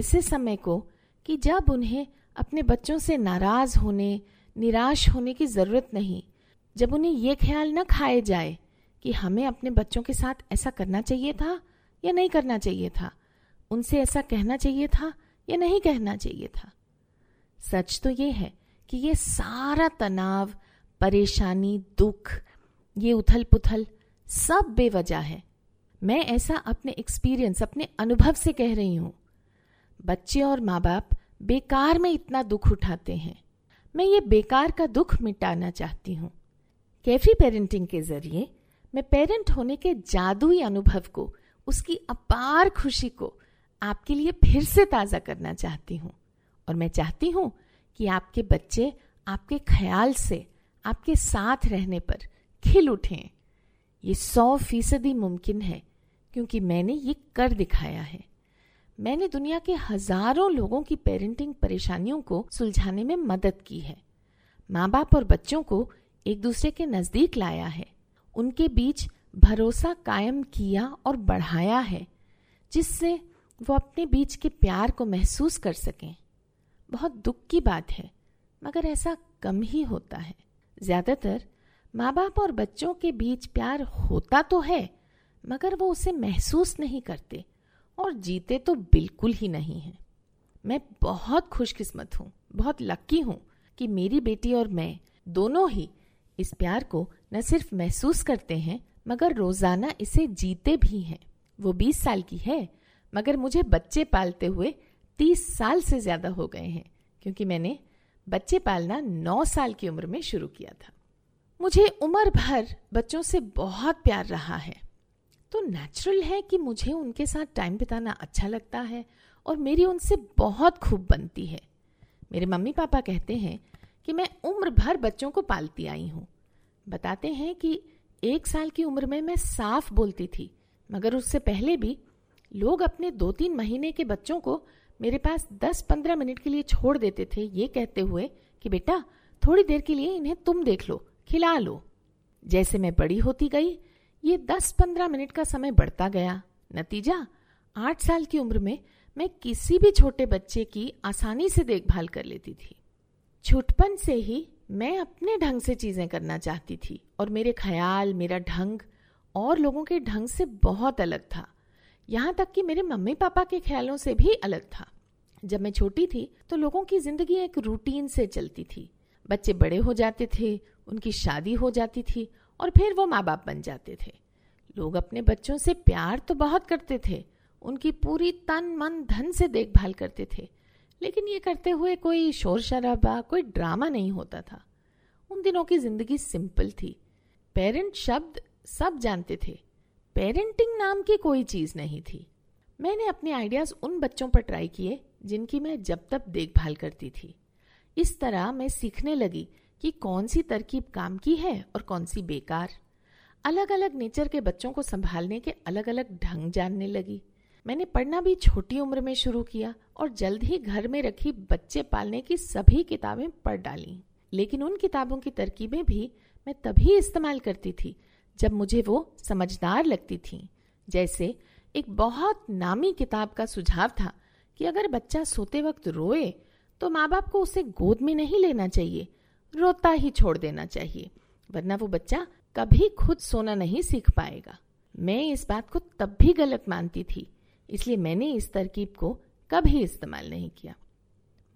ऐसे समय को कि जब उन्हें अपने बच्चों से नाराज़ होने, निराश होने की ज़रूरत नहीं, जब उन्हें ये ख्याल न खाए जाए कि हमें अपने बच्चों के साथ ऐसा करना चाहिए था या नहीं करना चाहिए था, उनसे ऐसा कहना चाहिए था या नहीं कहना चाहिए था। सच तो ये है कि ये सारा तनाव, परेशानी, दुख, ये उथल पुथल सब बेवजह है। मैं ऐसा अपने एक्सपीरियंस अपने अनुभव से कह रही हूँ। बच्चे और माँ बाप बेकार में इतना दुख उठाते हैं। मैं ये बेकार का दुख मिटाना चाहती हूँ। कैफी पेरेंटिंग के ज़रिए मैं पेरेंट होने के जादुई अनुभव को, उसकी अपार खुशी को आपके लिए फिर से ताज़ा करना चाहती हूँ। और मैं चाहती हूँ कि आपके बच्चे आपके ख्याल से, आपके साथ रहने पर खिल उठें। ये सौ फ़ीसदी मुमकिन है, क्योंकि मैंने ये कर दिखाया है। मैंने दुनिया के हज़ारों लोगों की पेरेंटिंग परेशानियों को सुलझाने में मदद की है। माँ बाप और बच्चों को एक दूसरे के नज़दीक लाया है। उनके बीच भरोसा कायम किया और बढ़ाया है, जिससे वो अपने बीच के प्यार को महसूस कर सकें। बहुत दुख की बात है, मगर ऐसा कम ही होता है। ज़्यादातर माँ बाप और बच्चों के बीच प्यार होता तो है, मगर वो उसे महसूस नहीं करते। और जीते तो बिल्कुल ही नहीं हैं। मैं बहुत खुशकिस्मत हूँ, बहुत लक्की हूँ कि मेरी बेटी और मैं दोनों ही इस प्यार को न सिर्फ़ महसूस करते हैं, मगर रोज़ाना इसे जीते भी हैं। वो बीस साल की है, मगर मुझे बच्चे पालते हुए तीस साल से ज़्यादा हो गए हैं, क्योंकि मैंने बच्चे पालना नौ साल की उम्र में शुरू किया था। मुझे उम्र भर बच्चों से बहुत प्यार रहा है। तो नेचुरल है कि मुझे उनके साथ टाइम बिताना अच्छा लगता है और मेरी उनसे बहुत खूब बनती है। मेरे मम्मी पापा कहते हैं कि मैं उम्र भर बच्चों को पालती आई हूँ। बताते हैं कि एक साल की उम्र में मैं साफ़ बोलती थी, मगर उससे पहले भी लोग अपने दो तीन महीने के बच्चों को मेरे पास दस पंद्रह मिनट के लिए छोड़ देते थे। ये कहते हुए कि, बेटा, थोड़ी देर के लिए इन्हें तुम देख लो, खिला लो। जैसे मैं बड़ी होती गई ये दस पंद्रह मिनट का समय बढ़ता गया। नतीजा? आठ साल की उम्र में मैं किसी भी छोटे बच्चे की आसानी से देखभाल कर लेती थी। छुटपन से ही मैं अपने ढंग से चीज़ें करना चाहती थी और मेरे ख्याल, मेरा ढंग और लोगों के ढंग से बहुत अलग था। यहाँ तक कि मेरे मम्मी पापा के ख्यालों से भी अलग था। जब मैं छोटी थी तो लोगों की ज़िंदगी एक रूटीन से चलती थी। बच्चे बड़े हो जाते थे, उनकी शादी हो जाती थी और फिर वो माँ बाप बन जाते थे। लोग अपने बच्चों से प्यार तो बहुत करते थे, उनकी पूरी तन, मन, धन से देखभाल करते थे, लेकिन ये करते हुए कोई शोर शराबा कोई ड्रामा नहीं होता था। उन दिनों की ज़िंदगी सिंपल थी। पेरेंट शब्द सब जानते थे। पेरेंटिंग नाम की कोई चीज़ नहीं थी। मैंने अपने आइडियाज़ उन बच्चों पर ट्राई किए, जिनकी मैं जब तब देखभाल करती थी। इस तरह मैं सीखने लगी कि कौन सी तरकीब काम की है और कौन सी बेकार। अलग अलग नेचर के बच्चों को संभालने के अलग अलग ढंग जानने लगी। मैंने पढ़ना भी छोटी उम्र में शुरू किया और जल्द ही घर में रखी बच्चे पालने की सभी किताबें पढ़ डाली। लेकिन उन किताबों की तरकीबें भी मैं तभी इस्तेमाल करती थी, जब मुझे वो समझदार लगती थी। जैसे एक बहुत नामी किताब का सुझाव था कि अगर बच्चा सोते वक्त रोए तो माँ बाप को उसे गोद में नहीं लेना चाहिए। रोता ही छोड़ देना चाहिए, वरना वो बच्चा कभी खुद सोना नहीं सीख पाएगा। मैं इस बात को तब भी गलत मानती थी, इसलिए मैंने इस तरकीब को कभी इस्तेमाल नहीं किया।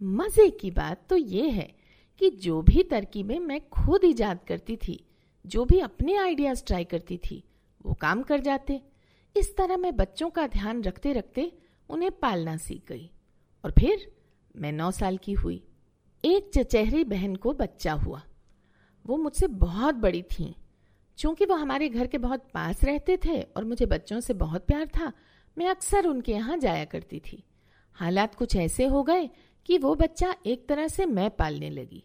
मज़े की बात तो ये है कि जो भी तरकीबें मैं खुद ईजाद करती थी, जो भी अपने आइडियाज़ ट्राई करती थी, वो काम कर जाते। इस तरह मैं बच्चों का ध्यान रखते रखते उन्हें पालना सीख गई और फिर मैं नौ साल की हुई। एक चचहरी बहन को बच्चा हुआ। वो मुझसे बहुत बड़ी थी। चूँकि वो हमारे घर के बहुत पास रहते थे और मुझे बच्चों से बहुत प्यार था, मैं अक्सर उनके यहाँ जाया करती थी। हालात कुछ ऐसे हो गए कि वो बच्चा एक तरह से मैं पालने लगी।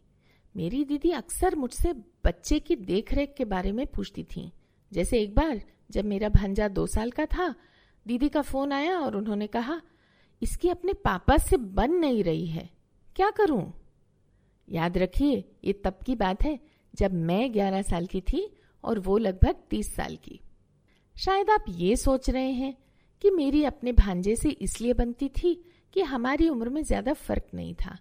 मेरी दीदी अक्सर मुझसे बच्चे की देखरेख के बारे में पूछती थी। जैसे एक बार जब मेरा भांजा दो साल का था, दीदी का फ़ोन आया और उन्होंने कहा, इसकी अपने पापा से बन नहीं रही है। क्या करूँ? याद रखिए, ये तब की बात है जब मैं ग्यारह साल की थी और वो लगभग तीस साल की। शायद आप ये सोच रहे हैं कि मेरी अपने भांजे से इसलिए बनती थी कि हमारी उम्र में ज़्यादा फ़र्क नहीं था।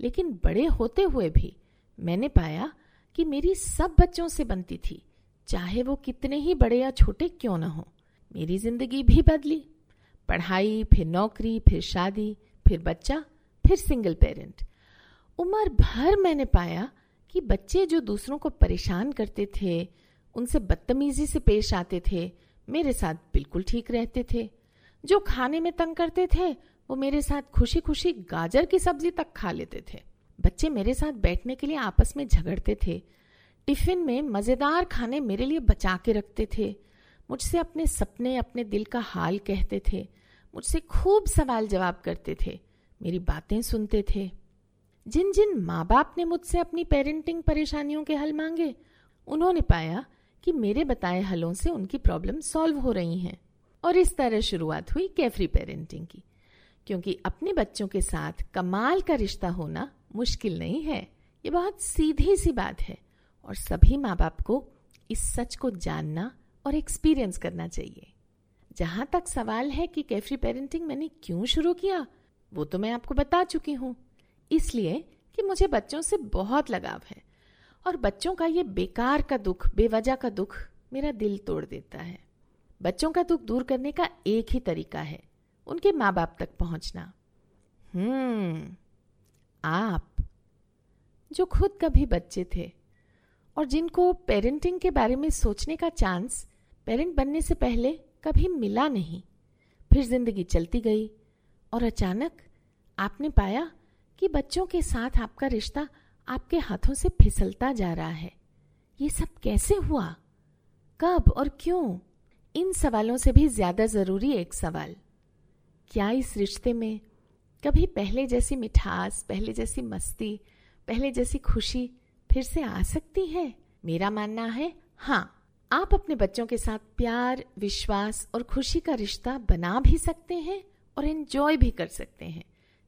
लेकिन बड़े होते हुए भी मैंने पाया कि मेरी सब बच्चों से बनती थी, चाहे वो कितने ही बड़े या छोटे क्यों ना हो। मेरी ज़िंदगी भी बदली। पढ़ाई, फिर नौकरी, फिर शादी, फिर बच्चा, फिर सिंगल पेरेंट उम्र भर मैंने पाया कि बच्चे जो दूसरों को परेशान करते थे, उनसे बदतमीजी से पेश आते थे, मेरे साथ बिल्कुल ठीक रहते थे। जो खाने में तंग करते थे, वो मेरे साथ खुशी खुशी गाजर की सब्ज़ी तक खा लेते थे। बच्चे मेरे साथ बैठने के लिए आपस में झगड़ते थे। टिफ़िन में मज़ेदार खाने मेरे लिए बचा के रखते थे। मुझसे अपने सपने अपने दिल का हाल कहते थे। मुझसे खूब सवाल जवाब करते थे। मेरी बातें सुनते थे। जिन जिन माँ बाप ने मुझसे अपनी पेरेंटिंग परेशानियों के हल मांगे, उन्होंने पाया कि मेरे बताए हलों से उनकी प्रॉब्लम सॉल्व हो रही हैं। और इस तरह शुरुआत हुई कैफरी पेरेंटिंग की, क्योंकि अपने बच्चों के साथ कमाल का रिश्ता होना मुश्किल नहीं है। ये बहुत सीधी सी बात है और सभी माँ बाप को इस सच को जानना और एक्सपीरियंस करना चाहिए। जहाँ तक सवाल है कि कैफरी पेरेंटिंग मैंने क्यों शुरू किया, वो तो मैं आपको बता चुकी हूँ। इसलिए कि मुझे बच्चों से बहुत लगाव है और बच्चों का ये बेकार का दुख, बेवजह का दुख मेरा दिल तोड़ देता है। बच्चों का दुख दूर करने का एक ही तरीका है, उनके माँ बाप तक पहुँचना। हम्म आप, जो खुद कभी बच्चे थे और जिनको पेरेंटिंग के बारे में सोचने का चांस पेरेंट बनने से पहले कभी मिला नहीं, फिर ज़िंदगी चलती गई और अचानक आपने पाया कि बच्चों के साथ आपका रिश्ता आपके हाथों से फिसलता जा रहा है। ये सब कैसे हुआ? कब और क्यों? इन सवालों से भी ज़्यादा ज़रूरी एक सवाल। क्या इस रिश्ते में कभी पहले जैसी मिठास, पहले जैसी मस्ती, पहले जैसी खुशी फिर से आ सकती है? मेरा मानना है हाँ आप अपने बच्चों के साथ प्यार, विश्वास और खुशी का रिश्ता बना भी सकते हैं और एंजॉय भी कर सकते हैं।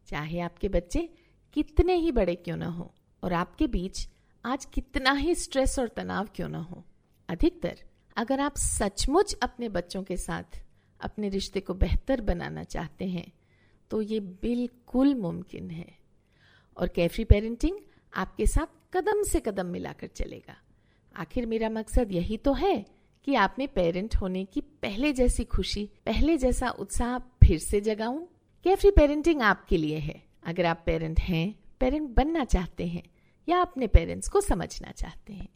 चाहे आपके बच्चे कितने ही बड़े क्यों ना हो और आपके बीच आज कितना ही स्ट्रेस और तनाव क्यों ना हो। अधिकतर अगर आप सचमुच अपने बच्चों के साथ अपने रिश्ते को बेहतर बनाना चाहते हैं तो ये बिल्कुल मुमकिन है। और कैफरी पेरेंटिंग आपके साथ कदम से कदम मिलाकर चलेगा। आखिर मेरा मकसद यही तो है कि आप में पेरेंट होने की पहले जैसी खुशी, पहले जैसा उत्साह फिर से जगाऊं। कैफरी पेरेंटिंग आपके लिए है। अगर आप पेरेंट हैं, पेरेंट बनना चाहते हैं या अपने पेरेंट्स को समझना चाहते हैं।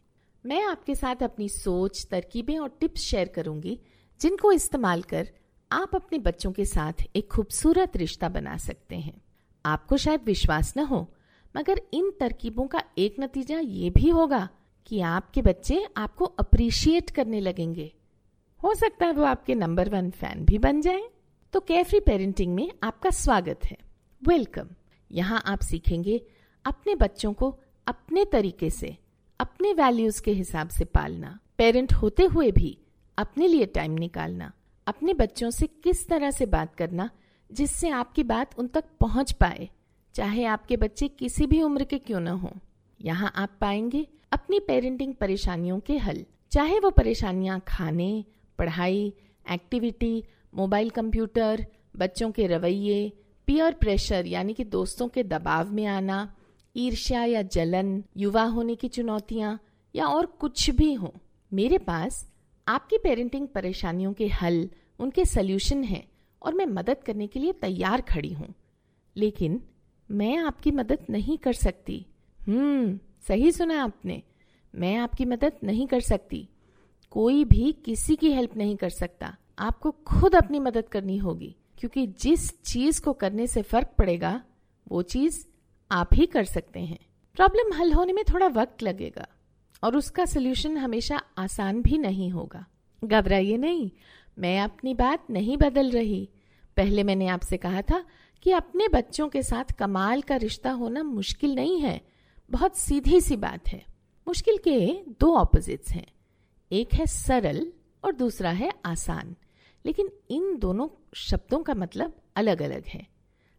मैं आपके साथ अपनी सोच, तरकीबें और टिप्स शेयर करूँगी, जिनको इस्तेमाल कर आप अपने बच्चों के साथ एक खूबसूरत रिश्ता बना सकते हैं। आपको शायद विश्वास न हो, मगर इन तरकीबों का एक नतीजा ये भी होगा कि आपके बच्चे आपको अप्रिशिएट करने लगेंगे। हो सकता है वो आपके नंबर वन फ़ैन भी बन जाए। तो कैफरी पेरेंटिंग में आपका स्वागत है। वेलकम यहाँ आप सीखेंगे अपने बच्चों को अपने तरीके से, अपने वैल्यूज़ के हिसाब से पालना पेरेंट होते हुए भी अपने लिए टाइम निकालना, अपने बच्चों से किस तरह से बात करना जिससे आपकी बात उन तक पहुँच पाए, चाहे आपके बच्चे किसी भी उम्र के क्यों न हो। यहाँ आप पाएँगे अपनी पेरेंटिंग परेशानियों के हल, चाहे वो परेशानियाँ खाने, पढ़ाई एक्टिविटी मोबाइल कंप्यूटर बच्चों के रवैये पीयर प्रेशर यानी कि दोस्तों के दबाव में आना, ईर्ष्या या जलन, युवा होने की चुनौतियाँ, या और कुछ भी हो, मेरे पास आपकी पेरेंटिंग परेशानियों के हल, उनके सल्यूशन हैं और मैं मदद करने के लिए तैयार खड़ी हूँ। लेकिन मैं आपकी मदद नहीं कर सकती। हम्म सही सुना आपने। मैं आपकी मदद नहीं कर सकती। कोई भी किसी की हेल्प नहीं कर सकता। आपको खुद अपनी मदद करनी होगी। क्योंकि जिस चीज़ को करने से फ़र्क पड़ेगा, वो चीज़ आप ही कर सकते हैं। प्रॉब्लम हल होने में थोड़ा वक्त लगेगा और उसका सोल्यूशन हमेशा आसान भी नहीं होगा। घबराइए नहीं, मैं अपनी बात नहीं बदल रही। पहले मैंने आपसे कहा था कि अपने बच्चों के साथ कमाल का रिश्ता होना मुश्किल नहीं है, बहुत सीधी सी बात है। मुश्किल के दो ऑपोजिट्स हैं, एक है सरल और दूसरा है आसान। लेकिन इन दोनों शब्दों का मतलब अलग अलग है।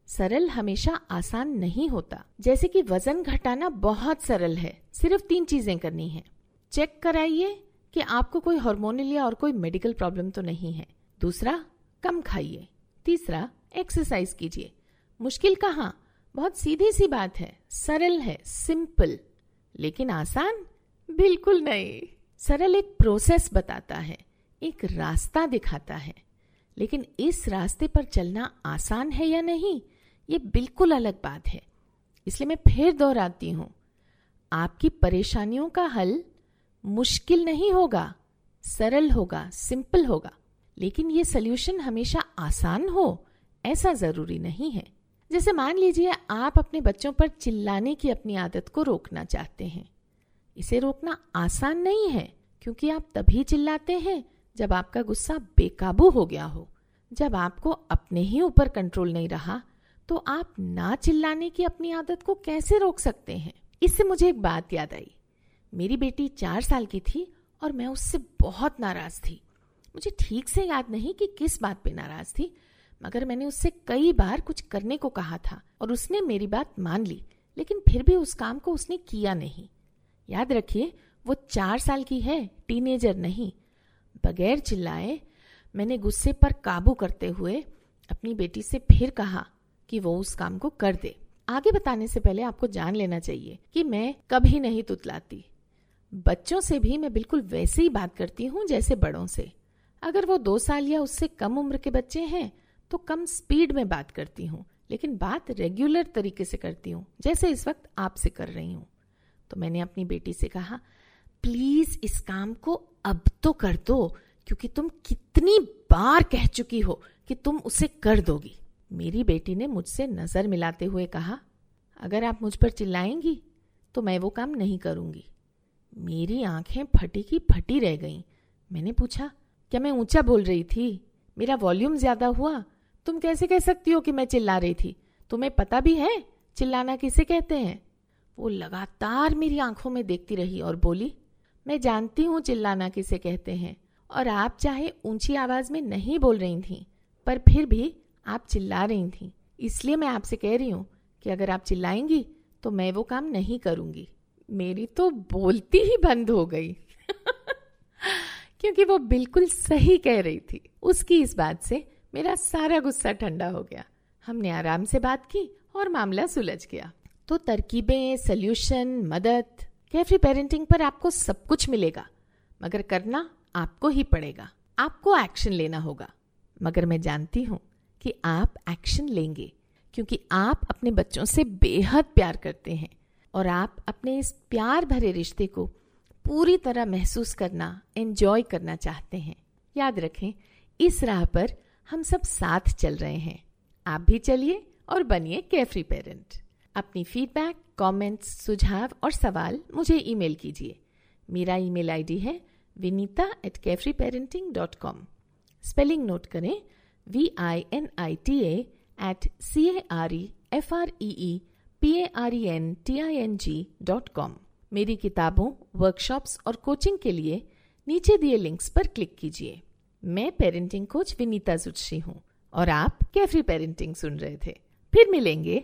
सरल हमेशा आसान नहीं होता। जैसे कि वज़न घटाना बहुत सरल है। सिर्फ़ तीन चीज़ें करनी है। चेक कराइए कि आपको कोई हार्मोनल या और कोई मेडिकल प्रॉब्लम तो नहीं है। दूसरा, कम खाइए। तीसरा एक्सरसाइज कीजिए। मुश्किल कहाँ? बहुत सीधी सी बात है। सरल है सिंपल लेकिन आसान? बिल्कुल नहीं। सरल एक प्रोसेस बताता है। एक रास्ता दिखाता है। लेकिन इस रास्ते पर चलना आसान है या नहीं, ये बिल्कुल अलग बात है। इसलिए मैं फिर दोहराती हूँ। आपकी परेशानियों का हल मुश्किल नहीं होगा, सरल होगा, सिंपल होगा। लेकिन ये सल्यूशन हमेशा आसान हो, ऐसा ज़रूरी नहीं है। जैसे मान लीजिए आप अपने बच्चों पर चिल्लाने की अपनी आदत को रोकना चाहते हैं। इसे रोकना आसान नहीं है, क्योंकि आप तभी चिल्लाते हैं जब आपका गुस्सा बेकाबू हो गया हो, जब आपको अपने ही ऊपर कंट्रोल नहीं रहा तो आप ना चिल्लाने की अपनी आदत को कैसे रोक सकते हैं? इससे मुझे एक बात याद आई। मेरी बेटी चार साल की थी और मैं उससे बहुत नाराज़ थी। मुझे ठीक से याद नहीं कि किस बात पे नाराज़ थी, मगर मैंने उससे कई बार कुछ करने को कहा था और उसने मेरी बात मान ली, लेकिन फिर भी उस काम को उसने किया नहीं। याद रखिए, वो चार साल की है, टीनेजर नहीं बगैर चिल्लाए, मैंने गुस्से पर काबू करते हुए अपनी बेटी से फिर कहा कि वो उस काम को कर दे। आगे बताने से पहले आपको जान लेना चाहिए कि मैं कभी नहीं तुतलाती। बच्चों से भी मैं बिल्कुल वैसे ही बात करती हूँ जैसे बड़ों से। अगर वो दो साल या उससे कम उम्र के बच्चे हैं तो कम स्पीड में बात करती हूँ, लेकिन बात रेगुलर तरीके से करती हूँ, जैसे इस वक्त आपसे कर रही हूँ। तो मैंने अपनी बेटी से कहा, प्लीज़ इस काम को अब तो कर दो, क्योंकि तुम कितनी बार कह चुकी हो कि तुम उसे कर दोगी। मेरी बेटी ने मुझसे नज़र मिलाते हुए कहा, अगर आप मुझ पर चिल्लाएँगी तो मैं वो काम नहीं करूँगी। मेरी आँखें फटी की फटी रह गईं। मैंने पूछा, क्या मैं ऊँचा बोल रही थी? मेरा वॉल्यूम ज़्यादा हुआ? तुम कैसे कह सकती हो कि मैं चिल्ला रही थी? तुम्हें पता भी है चिल्लाना किसे कहते हैं? वो लगातार मेरी आँखों में देखती रही और बोली मैं जानती हूँ चिल्लाना किसे कहते हैं, और आप चाहे ऊँची आवाज़ में नहीं बोल रही थी, पर फिर भी आप चिल्ला रही थी। इसलिए मैं आपसे कह रही हूँ कि अगर आप चिल्लाएँगी तो मैं वो काम नहीं करूँगी। मेरी तो बोलती ही बंद हो गई। क्योंकि वो बिल्कुल सही कह रही थी। उसकी इस बात से मेरा सारा गुस्सा ठंडा हो गया। हमने आराम से बात की और मामला सुलझ गया। तो तरकीबें, सोल्यूशन, मदद कैफरी पेरेंटिंग पर आपको सब कुछ मिलेगा, मगर करना आपको ही पड़ेगा। आपको एक्शन लेना होगा, मगर मैं जानती हूँ कि आप एक्शन लेंगे, क्योंकि आप अपने बच्चों से बेहद प्यार करते हैं और आप अपने इस प्यार भरे रिश्ते को पूरी तरह महसूस करना एंजॉय करना चाहते हैं। याद रखें, इस राह पर हम सब साथ चल रहे हैं। आप भी चलिए और बनिए केफ्री पेरेंट अपनी फीडबैक कमेंट्स, सुझाव और सवाल मुझे ईमेल कीजिए। मेरा ईमेल आईडी है Vinita at carefree parenting dot com spelling note करें V I N I T at C A R E F R E E P A R E N T I N G dot com मेरी किताबों workshops और coaching के लिए नीचे दिए links पर click कीजिए। मैं पेरेंटिंग कोच विनीता जुटशी हूँ और आप कैफरी पेरेंटिंग सुन रहे थे। फिर मिलेंगे